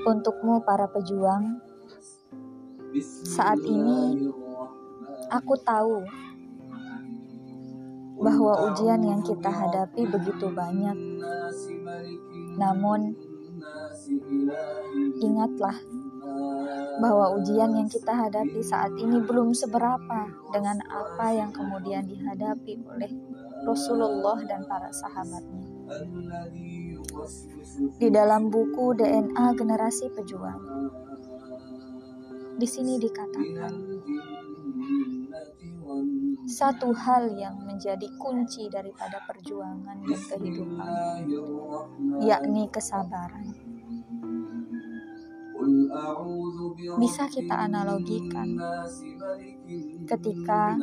Untukmu para pejuang, saat ini aku tahu bahwa ujian yang kita hadapi begitu banyak. Namun, ingatlah bahwa ujian yang kita hadapi saat ini belum seberapa dengan apa yang kemudian dihadapi oleh Rasulullah dan para sahabatnya. Di dalam buku DNA Generasi Pejuang, di sini dikatakan satu hal yang menjadi kunci daripada perjuangan dan kehidupan, yakni kesabaran. Bisa kita analogikan ketika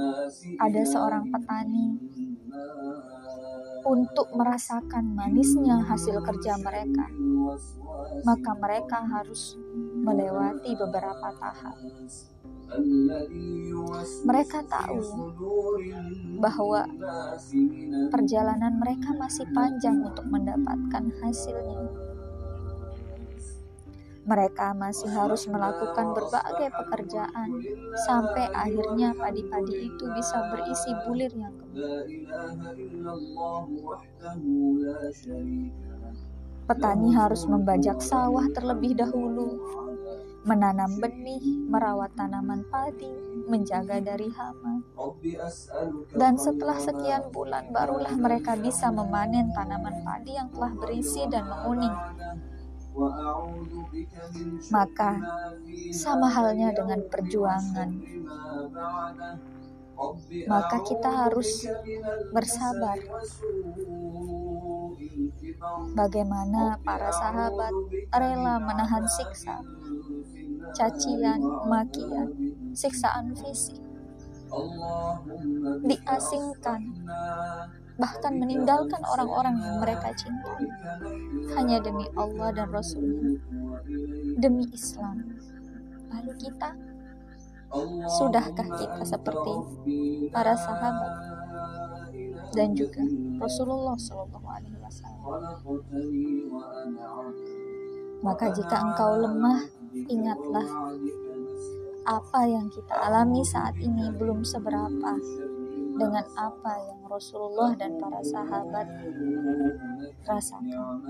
ada seorang petani untuk merasakan manisnya hasil kerja mereka, maka mereka harus melewati beberapa tahap. Mereka tahu bahwa perjalanan mereka masih panjang untuk mendapatkan hasilnya. Mereka masih harus melakukan berbagai pekerjaan sampai akhirnya padi-padi itu bisa berisi bulir yang kembali. Petani harus membajak sawah terlebih dahulu, menanam benih, merawat tanaman padi, menjaga dari hama. Dan setelah sekian bulan barulah mereka bisa memanen tanaman padi yang telah berisi dan menguning. Maka sama halnya dengan perjuangan. Maka kita harus bersabar. Bagaimana para sahabat rela menahan siksa cacian, makian, siksaan fisik, diasingkan, bahkan meninggalkan orang-orang yang mereka cintai hanya demi Allah dan Rasulnya, demi Islam. Lalu kita, sudahkah kita seperti para sahabat dan juga Rasulullah Shallallahu Alaihi Wasallam? Maka jika engkau lemah, ingatlah apa yang kita alami saat ini belum seberapa dengan apa yang Rasulullah dan para sahabat rasakan.